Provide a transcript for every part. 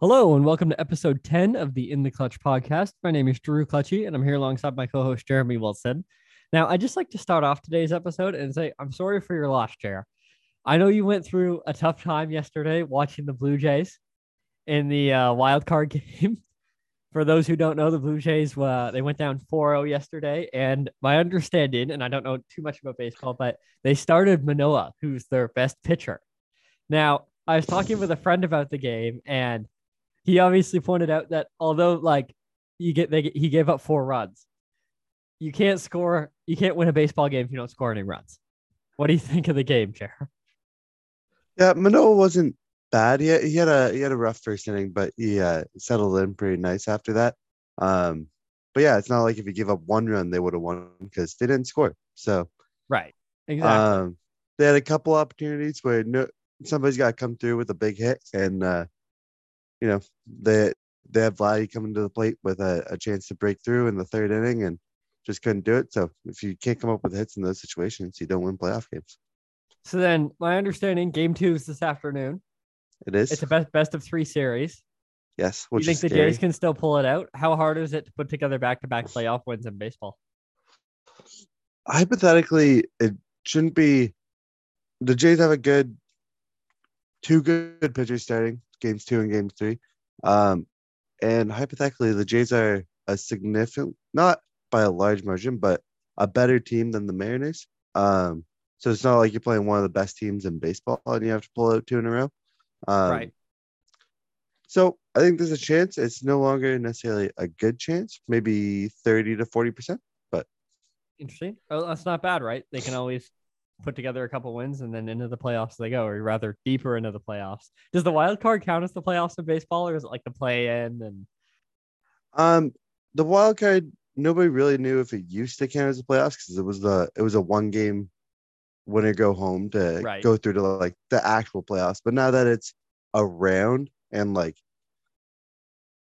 Hello and welcome to episode 10 of the In the Clutch podcast. My name is Drew Clutchy and I'm here alongside my co-host Jeremy Wilson. Now, I'd just like to start off today's episode and say I'm sorry for your loss, Jer. I know you went through a tough time yesterday watching the Blue Jays in the uh, wild card game. for those who don't know, the Blue Jays uh, they went down 4-0 yesterday, and my understanding, and I don't know too much about baseball, but they started Manoah, who's their best pitcher. Now, I was talking with a friend about the game, and he obviously pointed out that although like you get they he gave up four runs, you can't score, you can't win a baseball game if you don't score any runs. What do you think of the game, Jer? Yeah, Manoah wasn't bad. He had, he had a he had a rough first inning, but he uh, settled in pretty nice after that. Um, but yeah, it's not like if he gave up one run, they would have won because they didn't score. So right, exactly. Um, they had a couple opportunities where no somebody's got to come through with a big hit, and uh, you know they they have Vladdy coming to the plate with a, a chance to break through in the third inning, and just couldn't do it. So if you can't come up with hits in those situations, you don't win playoff games. So then, my understanding, game two is this afternoon. It is. It's a best best of three series. Yes. Which you think the Jays can still pull it out? How hard is it to put together back to back playoff wins in baseball? Hypothetically, it shouldn't be. The Jays have a good, two good pitchers starting games two and games three. Um, and hypothetically, the Jays are a significant, not by a large margin, but a better team than the Mariners. Um, so it's not like you're playing one of the best teams in baseball and you have to pull out two in a row. Um, right. So I think there's a chance. It's no longer necessarily a good chance, maybe 30 to 40%, but interesting. Oh, that's not bad, right? They can always put together a couple wins and then into the playoffs they go, or rather deeper into the playoffs. Does the wild card count as the playoffs in baseball, or is it like the play in and um the wild card nobody really knew if it used to count as the playoffs because it was the it was a one game winner go home to right. go through to like the actual playoffs. But now that it's around and like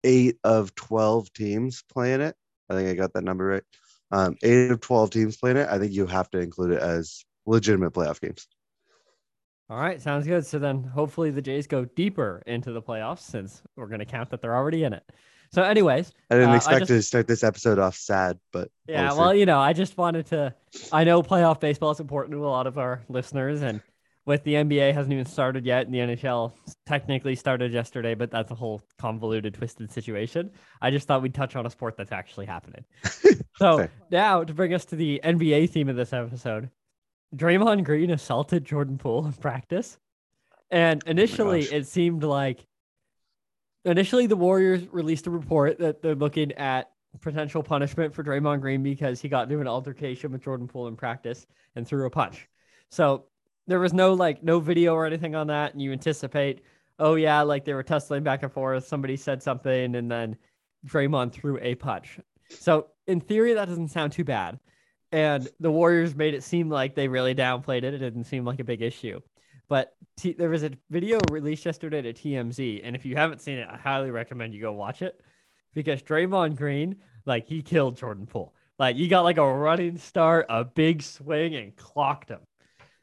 eight of 12 teams playing it, I think I got that number right. Um, eight of 12 teams playing it, I think you have to include it as legitimate playoff games. All right, sounds good. So then hopefully the Jays go deeper into the playoffs since we're going to count that they're already in it. So, anyways, I didn't uh, expect I just, to start this episode off sad, but yeah, we'll, well, you know, I just wanted to. I know playoff baseball is important to a lot of our listeners, and with the NBA hasn't even started yet, and the NHL technically started yesterday, but that's a whole convoluted, twisted situation. I just thought we'd touch on a sport that's actually happening. so now to bring us to the NBA theme of this episode, Draymond Green assaulted Jordan Poole in practice, and oh initially oh it seemed like initially the Warriors released a report that they're looking at potential punishment for Draymond Green because he got into an altercation with Jordan Poole in practice and threw a punch. So there was no like no video or anything on that, and you anticipate, oh yeah, like they were tussling back and forth. Somebody said something, and then Draymond threw a punch. So in theory, that doesn't sound too bad. And the Warriors made it seem like they really downplayed it. It didn't seem like a big issue. But T- there was a video released yesterday to TMZ, and if you haven't seen it, I highly recommend you go watch it because Draymond Green, like he killed Jordan Poole. Like he got like a running start, a big swing, and clocked him.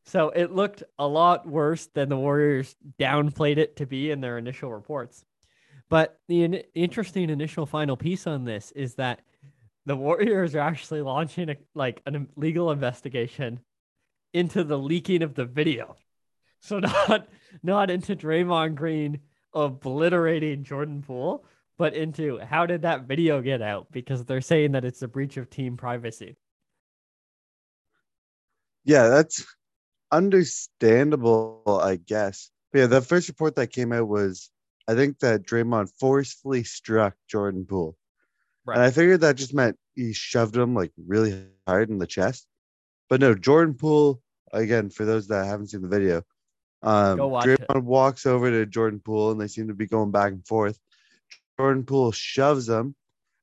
So it looked a lot worse than the Warriors downplayed it to be in their initial reports. But the in- interesting initial final piece on this is that the Warriors are actually launching a, like an legal investigation into the leaking of the video. So not not into Draymond Green obliterating Jordan Poole, but into how did that video get out? Because they're saying that it's a breach of team privacy. Yeah, that's understandable, I guess. But yeah, the first report that came out was I think that Draymond forcefully struck Jordan Poole. Right. And I figured that just meant he shoved him like really hard in the chest. But no, Jordan Poole, again, for those that haven't seen the video, um, Draymond it. walks over to Jordan Poole and they seem to be going back and forth. Jordan Poole shoves him,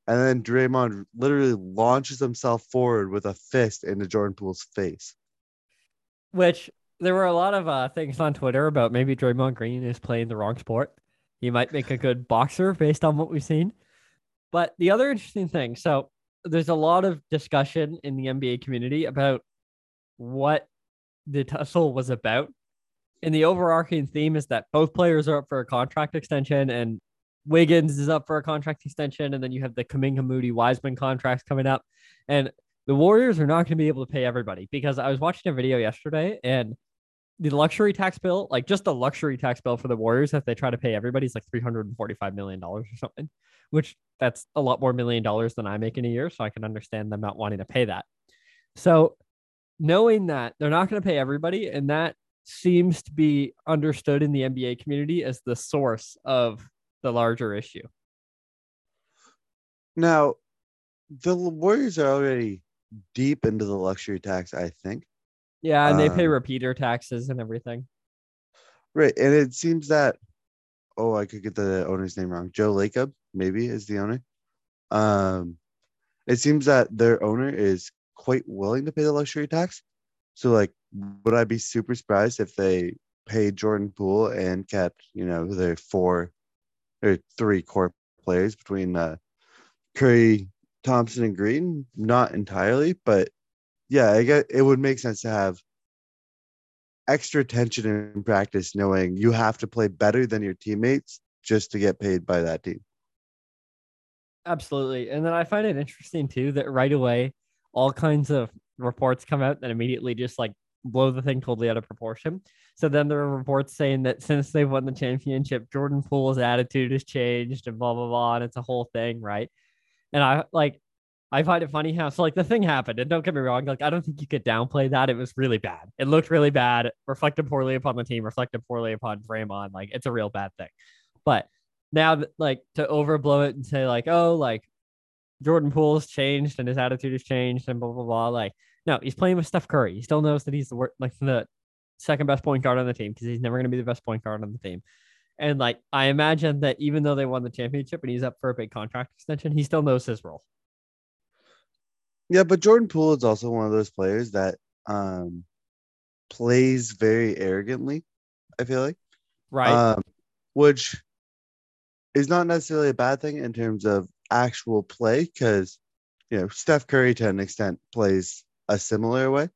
and then Draymond literally launches himself forward with a fist into Jordan Poole's face. Which there were a lot of uh, things on Twitter about maybe Draymond Green is playing the wrong sport. He might make a good boxer based on what we've seen. But the other interesting thing, so there's a lot of discussion in the NBA community about what the tussle was about and the overarching theme is that both players are up for a contract extension and Wiggins is up for a contract extension, and then you have the Kuminga Moody Wiseman contracts coming up. And the Warriors are not going to be able to pay everybody because I was watching a video yesterday and the luxury tax bill, like just the luxury tax bill for the Warriors, if they try to pay everybody, is like $345 million or something, which that's a lot more million dollars than I make in a year. So I can understand them not wanting to pay that. So knowing that they're not going to pay everybody, and that seems to be understood in the NBA community as the source of the larger issue. Now, the Warriors are already deep into the luxury tax, I think. Yeah, and they pay um, repeater taxes and everything. Right, and it seems that oh, I could get the owner's name wrong. Joe Lacob, maybe, is the owner. Um, it seems that their owner is quite willing to pay the luxury tax. So, like, would I be super surprised if they paid Jordan Poole and kept, you know, their four or three core players between uh, Curry, Thompson, and Green? Not entirely, but yeah, I get it would make sense to have extra tension in practice, knowing you have to play better than your teammates just to get paid by that team. Absolutely. And then I find it interesting too that right away, all kinds of reports come out that immediately just like blow the thing totally out of proportion. So then there are reports saying that since they've won the championship, Jordan Poole's attitude has changed and blah blah blah, and it's a whole thing, right? And I like I find it funny how so like the thing happened, and don't get me wrong, like I don't think you could downplay that. It was really bad. It looked really bad, reflected poorly upon the team, reflected poorly upon Draymond. Like it's a real bad thing. But now, like to overblow it and say like, oh, like Jordan Poole's changed and his attitude has changed and blah blah blah. Like, no, he's playing with Steph Curry. He still knows that he's the work like the second best point guard on the team because he's never going to be the best point guard on the team. And like, I imagine that even though they won the championship and he's up for a big contract extension, he still knows his role. Yeah, but Jordan Poole is also one of those players that um plays very arrogantly, I feel like. Right. Um, which is not necessarily a bad thing in terms of actual play, because you know, Steph Curry to an extent plays a similar way.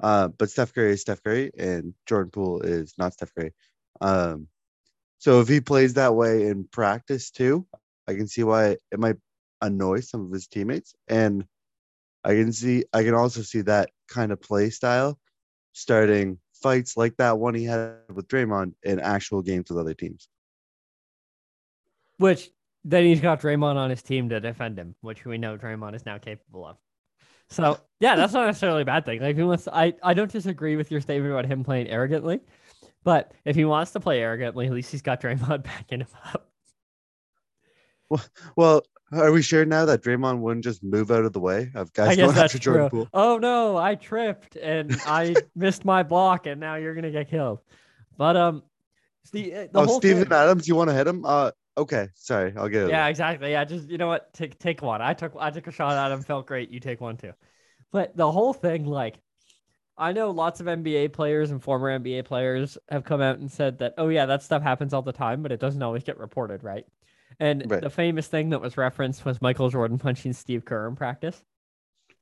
Uh, but Steph Curry is Steph Curry and Jordan Poole is not Steph Curry. Um, so if he plays that way in practice too, I can see why it might annoy some of his teammates. And I can see I can also see that kind of play style starting fights like that one he had with Draymond in actual games with other teams. Which then he's got Draymond on his team to defend him, which we know Draymond is now capable of. So yeah, that's not necessarily a bad thing. Like he wants, I I don't disagree with your statement about him playing arrogantly, but if he wants to play arrogantly, at least he's got Draymond backing him up. Well, well, are we sure now that Draymond wouldn't just move out of the way of guys going after Jordan Poole? Oh no, I tripped and I missed my block, and now you're gonna get killed. But um, the, uh, the oh thing... Adams, you want to hit him? Uh, okay, sorry, I'll get it. Yeah, exactly. Yeah, just you know what, take take one. I took I took a shot at him, felt great. You take one too. But the whole thing, like, I know lots of NBA players and former NBA players have come out and said that, oh yeah, that stuff happens all the time, but it doesn't always get reported, right? And right. the famous thing that was referenced was Michael Jordan punching Steve Kerr in practice.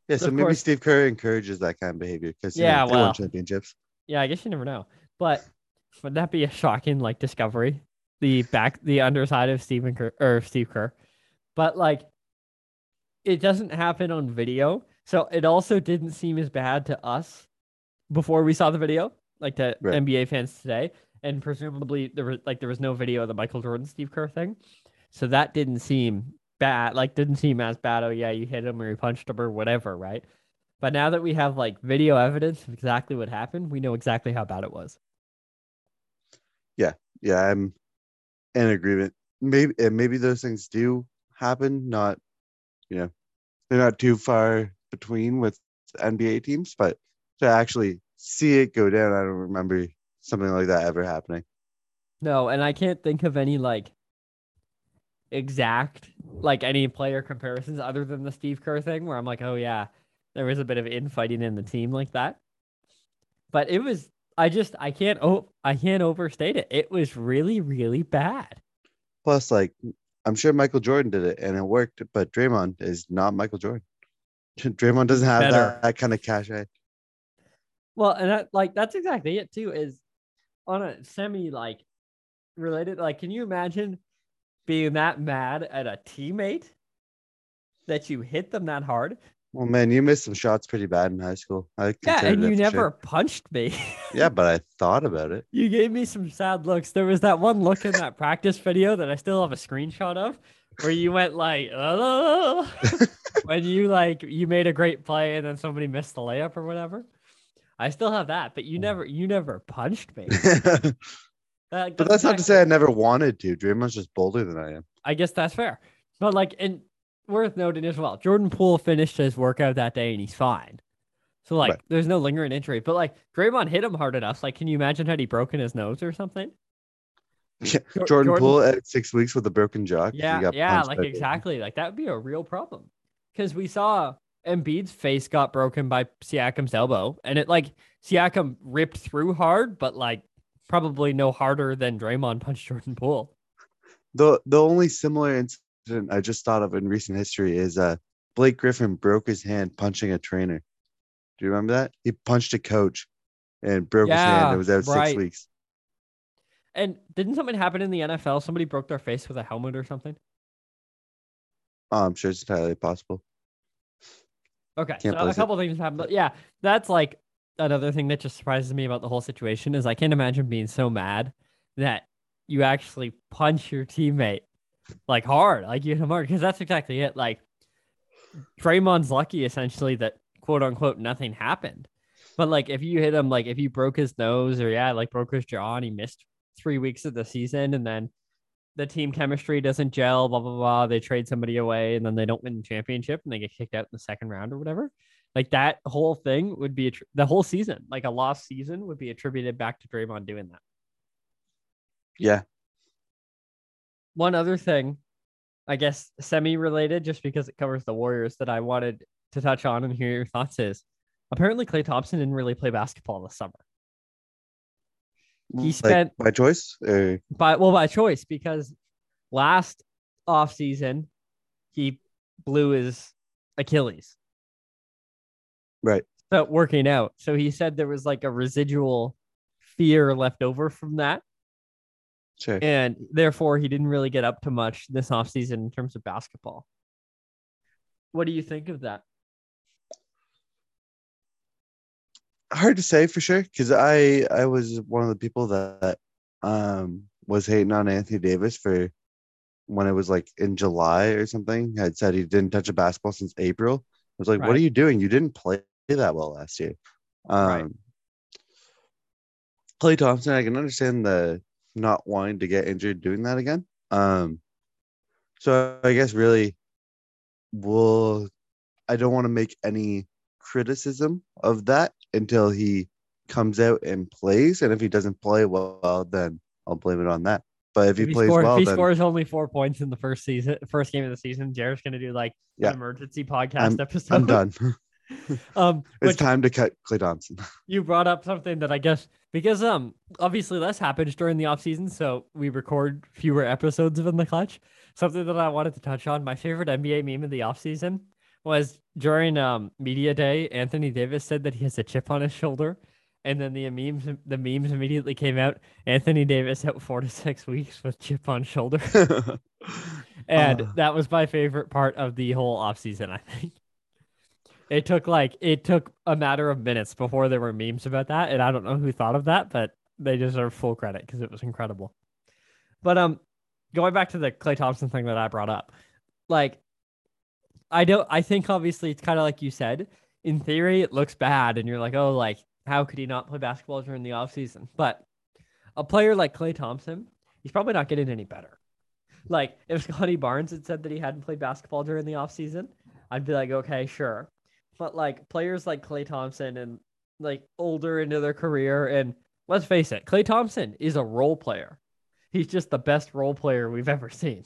Yeah, so, maybe course, Steve Kerr encourages that kind of behavior because yeah, know, well, championships. Yeah, I guess you never know. But would that be a shocking like discovery? The back, the underside of Stephen Kerr or Steve Kerr, but like, it doesn't happen on video, so it also didn't seem as bad to us before we saw the video, like to right. NBA fans today, and presumably there was like there was no video of the Michael Jordan Steve Kerr thing. So that didn't seem bad. Like didn't seem as bad. Oh yeah, you hit him or you punched him or whatever, right? But now that we have like video evidence of exactly what happened, we know exactly how bad it was. Yeah, yeah, I'm in agreement. Maybe and maybe those things do happen. Not, you know, they're not too far between with NBA teams, but to actually see it go down, I don't remember something like that ever happening. No, and I can't think of any like exact like any player comparisons other than the Steve Kerr thing where I'm like, oh yeah, there was a bit of infighting in the team like that. But it was I just I can't oh I can't overstate it. It was really, really bad. Plus, like I'm sure Michael Jordan did it and it worked, but Draymond is not Michael Jordan. Draymond doesn't have that, that kind of cash. Well, and that like that's exactly it too, is on a semi like related, like can you imagine being that mad at a teammate that you hit them that hard. Well, man, you missed some shots pretty bad in high school. I Yeah, and you never punched me. Yeah, but I thought about it. you gave me some sad looks. There was that one look in that practice video that I still have a screenshot of where you went like, "Oh," when you like you made a great play and then somebody missed the layup or whatever. I still have that, but you never you never punched me. Uh, but that's not to say I never wanted to. Draymond's just bolder than I am. I guess that's fair. But like, and worth noting as well, Jordan Poole finished his workout that day and he's fine. So like, Right. there's no lingering injury. But like, Draymond hit him hard enough. Like, can you imagine had he broken his nose or something? Yeah, Jor- Jordan, Poole at six weeks with a broken jaw. Yeah, yeah, like exactly. Like that would be a real problem. Because we saw Embiid's face got broken by Siakam's elbow, and it like Siakam ripped through hard, but like probably no harder than Draymond punched Jordan Poole. The the only similar incident I just thought of in recent history is uh Blake Griffin broke his hand punching a trainer. Do you remember that? He punched a coach and broke his hand It was out right. six weeks. And didn't something happen in the NFL? Somebody broke their face with a helmet or something. Oh, I'm sure it's entirely possible. Okay, Can't so a place it. couple things happened. But yeah, that's like another thing that just surprises me about the whole situation is I can't imagine being so mad that you actually punch your teammate like hard, like you hit him hard, because that's exactly it. Like Draymond's lucky essentially that quote unquote nothing happened. But like if you hit him, like if you broke his nose or yeah, like broke his jaw and he missed three weeks of the season and then the team chemistry doesn't gel, blah blah blah. They trade somebody away and then they don't win the championship and they get kicked out in the second round or whatever. Like that whole thing would be the whole season, like a lost season, would be attributed back to Draymond doing that. Yeah. One other thing, I guess semi-related, just because it covers the Warriors, that I wanted to touch on and hear your thoughts is apparently Klay Thompson didn't really play basketball this summer. He mm, Like, spent by choice or by well by choice because last off season he blew his Achilles. Right. So working out. So he said there was like a residual fear left over from that. Sure. And therefore he didn't really get up to much this off season in terms of basketball. What do you think of that? hard to say for sure because I I was one of the people that um was hating on Anthony Davis for when it was like in July or something. Had said he didn't touch a basketball since April. I was like, what are you doing? You didn't play that well last year. Um Right. Klay Thompson, I can understand the not wanting to get injured doing that again. Um so I guess really we'll I don't want to make any criticism of that until he comes out and plays. And if he doesn't play well, then I'll blame it on that. But if he, If he, plays score- well, if he then scores only four points in the first season, first game of the season, Jared's gonna do like Yeah. an emergency podcast I'm- episode. I'm done. Um, it's time to cut Klay Thompson. you brought up something that I guess because um obviously less happens during the off season, so we record fewer episodes of in the clutch. Something that I wanted to touch on. My favorite NBA meme of the off season was during um media day. Anthony Davis said that he has a chip on his shoulder, and then the memes the memes immediately came out. Anthony Davis out four to six weeks with chip on shoulder, and Uh. that was my favorite part of the whole off season. I think. It took like it took a matter of minutes before there were memes about that, and I don't know who thought of that, but they deserve full credit because it was incredible. But um, going back to the Klay Thompson thing that I brought up, like, I don't. I think obviously it's kind of like you said. In theory, it looks bad, and you're like, oh, like how could he not play basketball during the off season? But a player like Klay Thompson, he's probably not getting any better. Like if Scottie Barnes had said that he hadn't played basketball during the off season, I'd be like, okay, sure. But like players like Klay Thompson and like older into their career, and let's face it, Klay Thompson is a role player. He's just the best role player we've ever seen.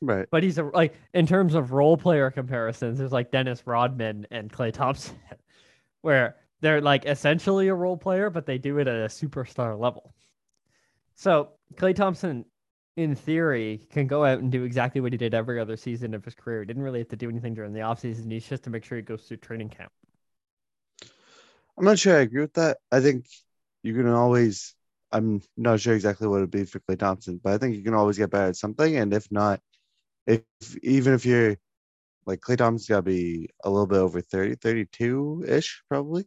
right. But he's a like in terms of role player comparisons, there's like Dennis Rodman and Klay Thompson, where they're like essentially a role player, but they do it at a superstar level. So Klay Thompson, in theory, can go out and do exactly what he did every other season of his career. He didn't really have to do anything during the offseason. He's just to make sure he goes through training camp. I'm not sure I agree with that. I think you can always I'm not sure exactly what it'd be for Klay Thompson, but I think you can always get better at something. And if not, if even if you're like Klay Thompson's got to be a little bit over 30, 32 ish, probably.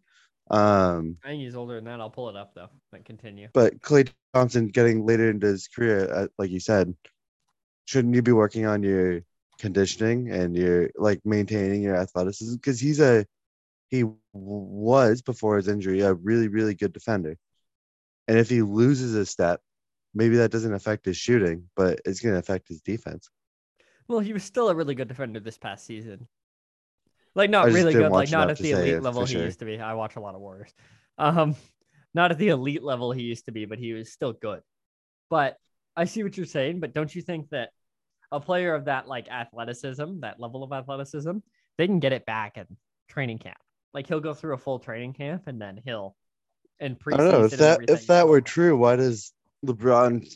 Um, I think he's older than that. I'll pull it up though. But continue. But Klay Thompson getting later into his career, uh, like you said, shouldn't you be working on your conditioning and your like maintaining your athleticism? Because he's a he was before his injury a really really good defender, and if he loses a step, maybe that doesn't affect his shooting, but it's going to affect his defense. Well, he was still a really good defender this past season. Like not really good, like not at the elite level he sure. used to be. I watch a lot of Warriors. Um, not at the elite level he used to be, but he was still good. But I see what you're saying, but don't you think that a player of that like athleticism, that level of athleticism, they can get it back in training camp. Like he'll go through a full training camp and then he'll and pre. I don't know if that if that were true, why does LeBron,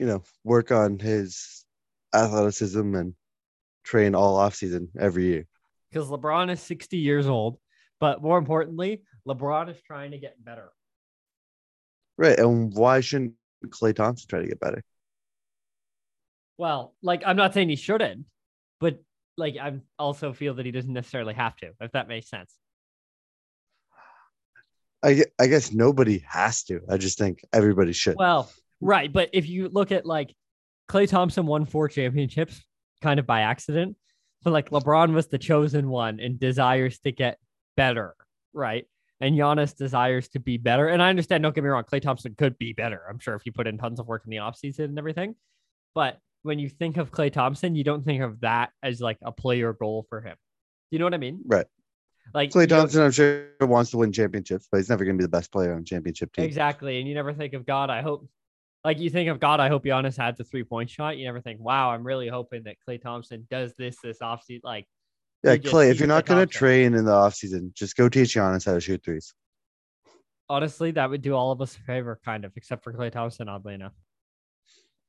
you know, work on his athleticism and train all off season every year? Because LeBron is 60 years old, but more importantly, LeBron is trying to get better. Right. And why shouldn't Klay Thompson try to get better? Well, like I'm not saying he shouldn't, but like I also feel that he doesn't necessarily have to, if that makes sense. I I guess nobody has to. I just think everybody should. Well, right, but if you look at like Klay Thompson won four championships kind of by accident. Like LeBron was the chosen one and desires to get better, right? And Giannis desires to be better. And I understand, don't get me wrong, Klay Thompson could be better. I'm sure if he put in tons of work in the offseason and everything. But when you think of Klay Thompson, you don't think of that as like a player goal for him. You know what I mean? Right. Like Klay Thompson, I'm sure wants to win championships, but he's never going to be the best player on championship team. Exactly, and you never think of God. I hope, like you think of God. I hope Giannis had the three point shot. You never think, wow, I'm really hoping that Klay Thompson does this this offseason. Like, yeah, Klay, if you're not going to train in the offseason, just go teach Giannis how to shoot threes. Honestly, that would do all of us a favor, kind of, except for Klay Thompson, oddly enough.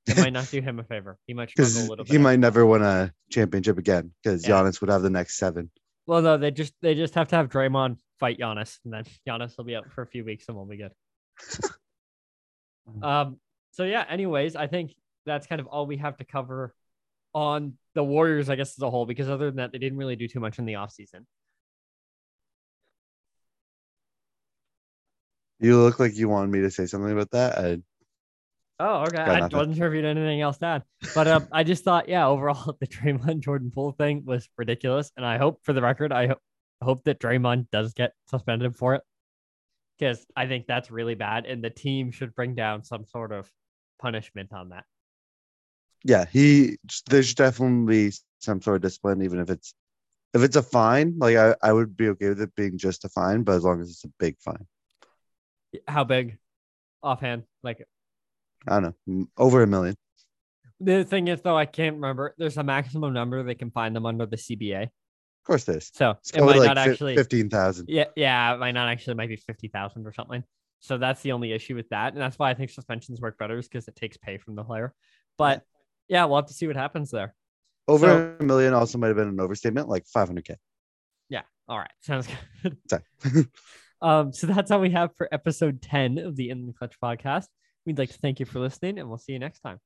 It might not do him a favor. He might struggle a little bit. He might never win a championship again because yeah. Giannis would have the next seven. Well, no, they just they just have to have Draymond fight Giannis, and then Giannis will be out for a few weeks and we'll be good. um. So yeah. Anyways, I think that's kind of all we have to cover on the Warriors, I guess, as a whole, because other than that, they didn't really do too much in the offseason. You look like you wanted me to say something about that. I Oh, okay. I wasn't sure if you had anything else to add, but um, I just thought, yeah, overall, the Draymond Jordan Poole thing was ridiculous, and I hope, for the record, I ho- hope that Draymond does get suspended for it, because I think that's really bad, and the team should bring down some sort of punishment on that. Yeah, he there's definitely some sort of discipline, even if it's if it's a fine. Like I, I would be okay with it being just a fine, but as long as it's a big fine. How big? Offhand, like I don't know, over a million. The thing is, though, I can't remember. There's a maximum number they can find them under the CBA. Of course, there's. So it's it might like not actually fifteen thousand. Yeah, yeah, it might not actually. It might be fifty thousand or something. So that's the only issue with that, and that's why I think suspensions work better, is because it takes pay from the player. But yeah, we'll have to see what happens there. Over so, a million also might have been an overstatement, like five hundred k. Yeah. All right. Sounds good. um. So that's all we have for episode ten of the In the Clutch podcast. We'd like to thank you for listening, and we'll see you next time.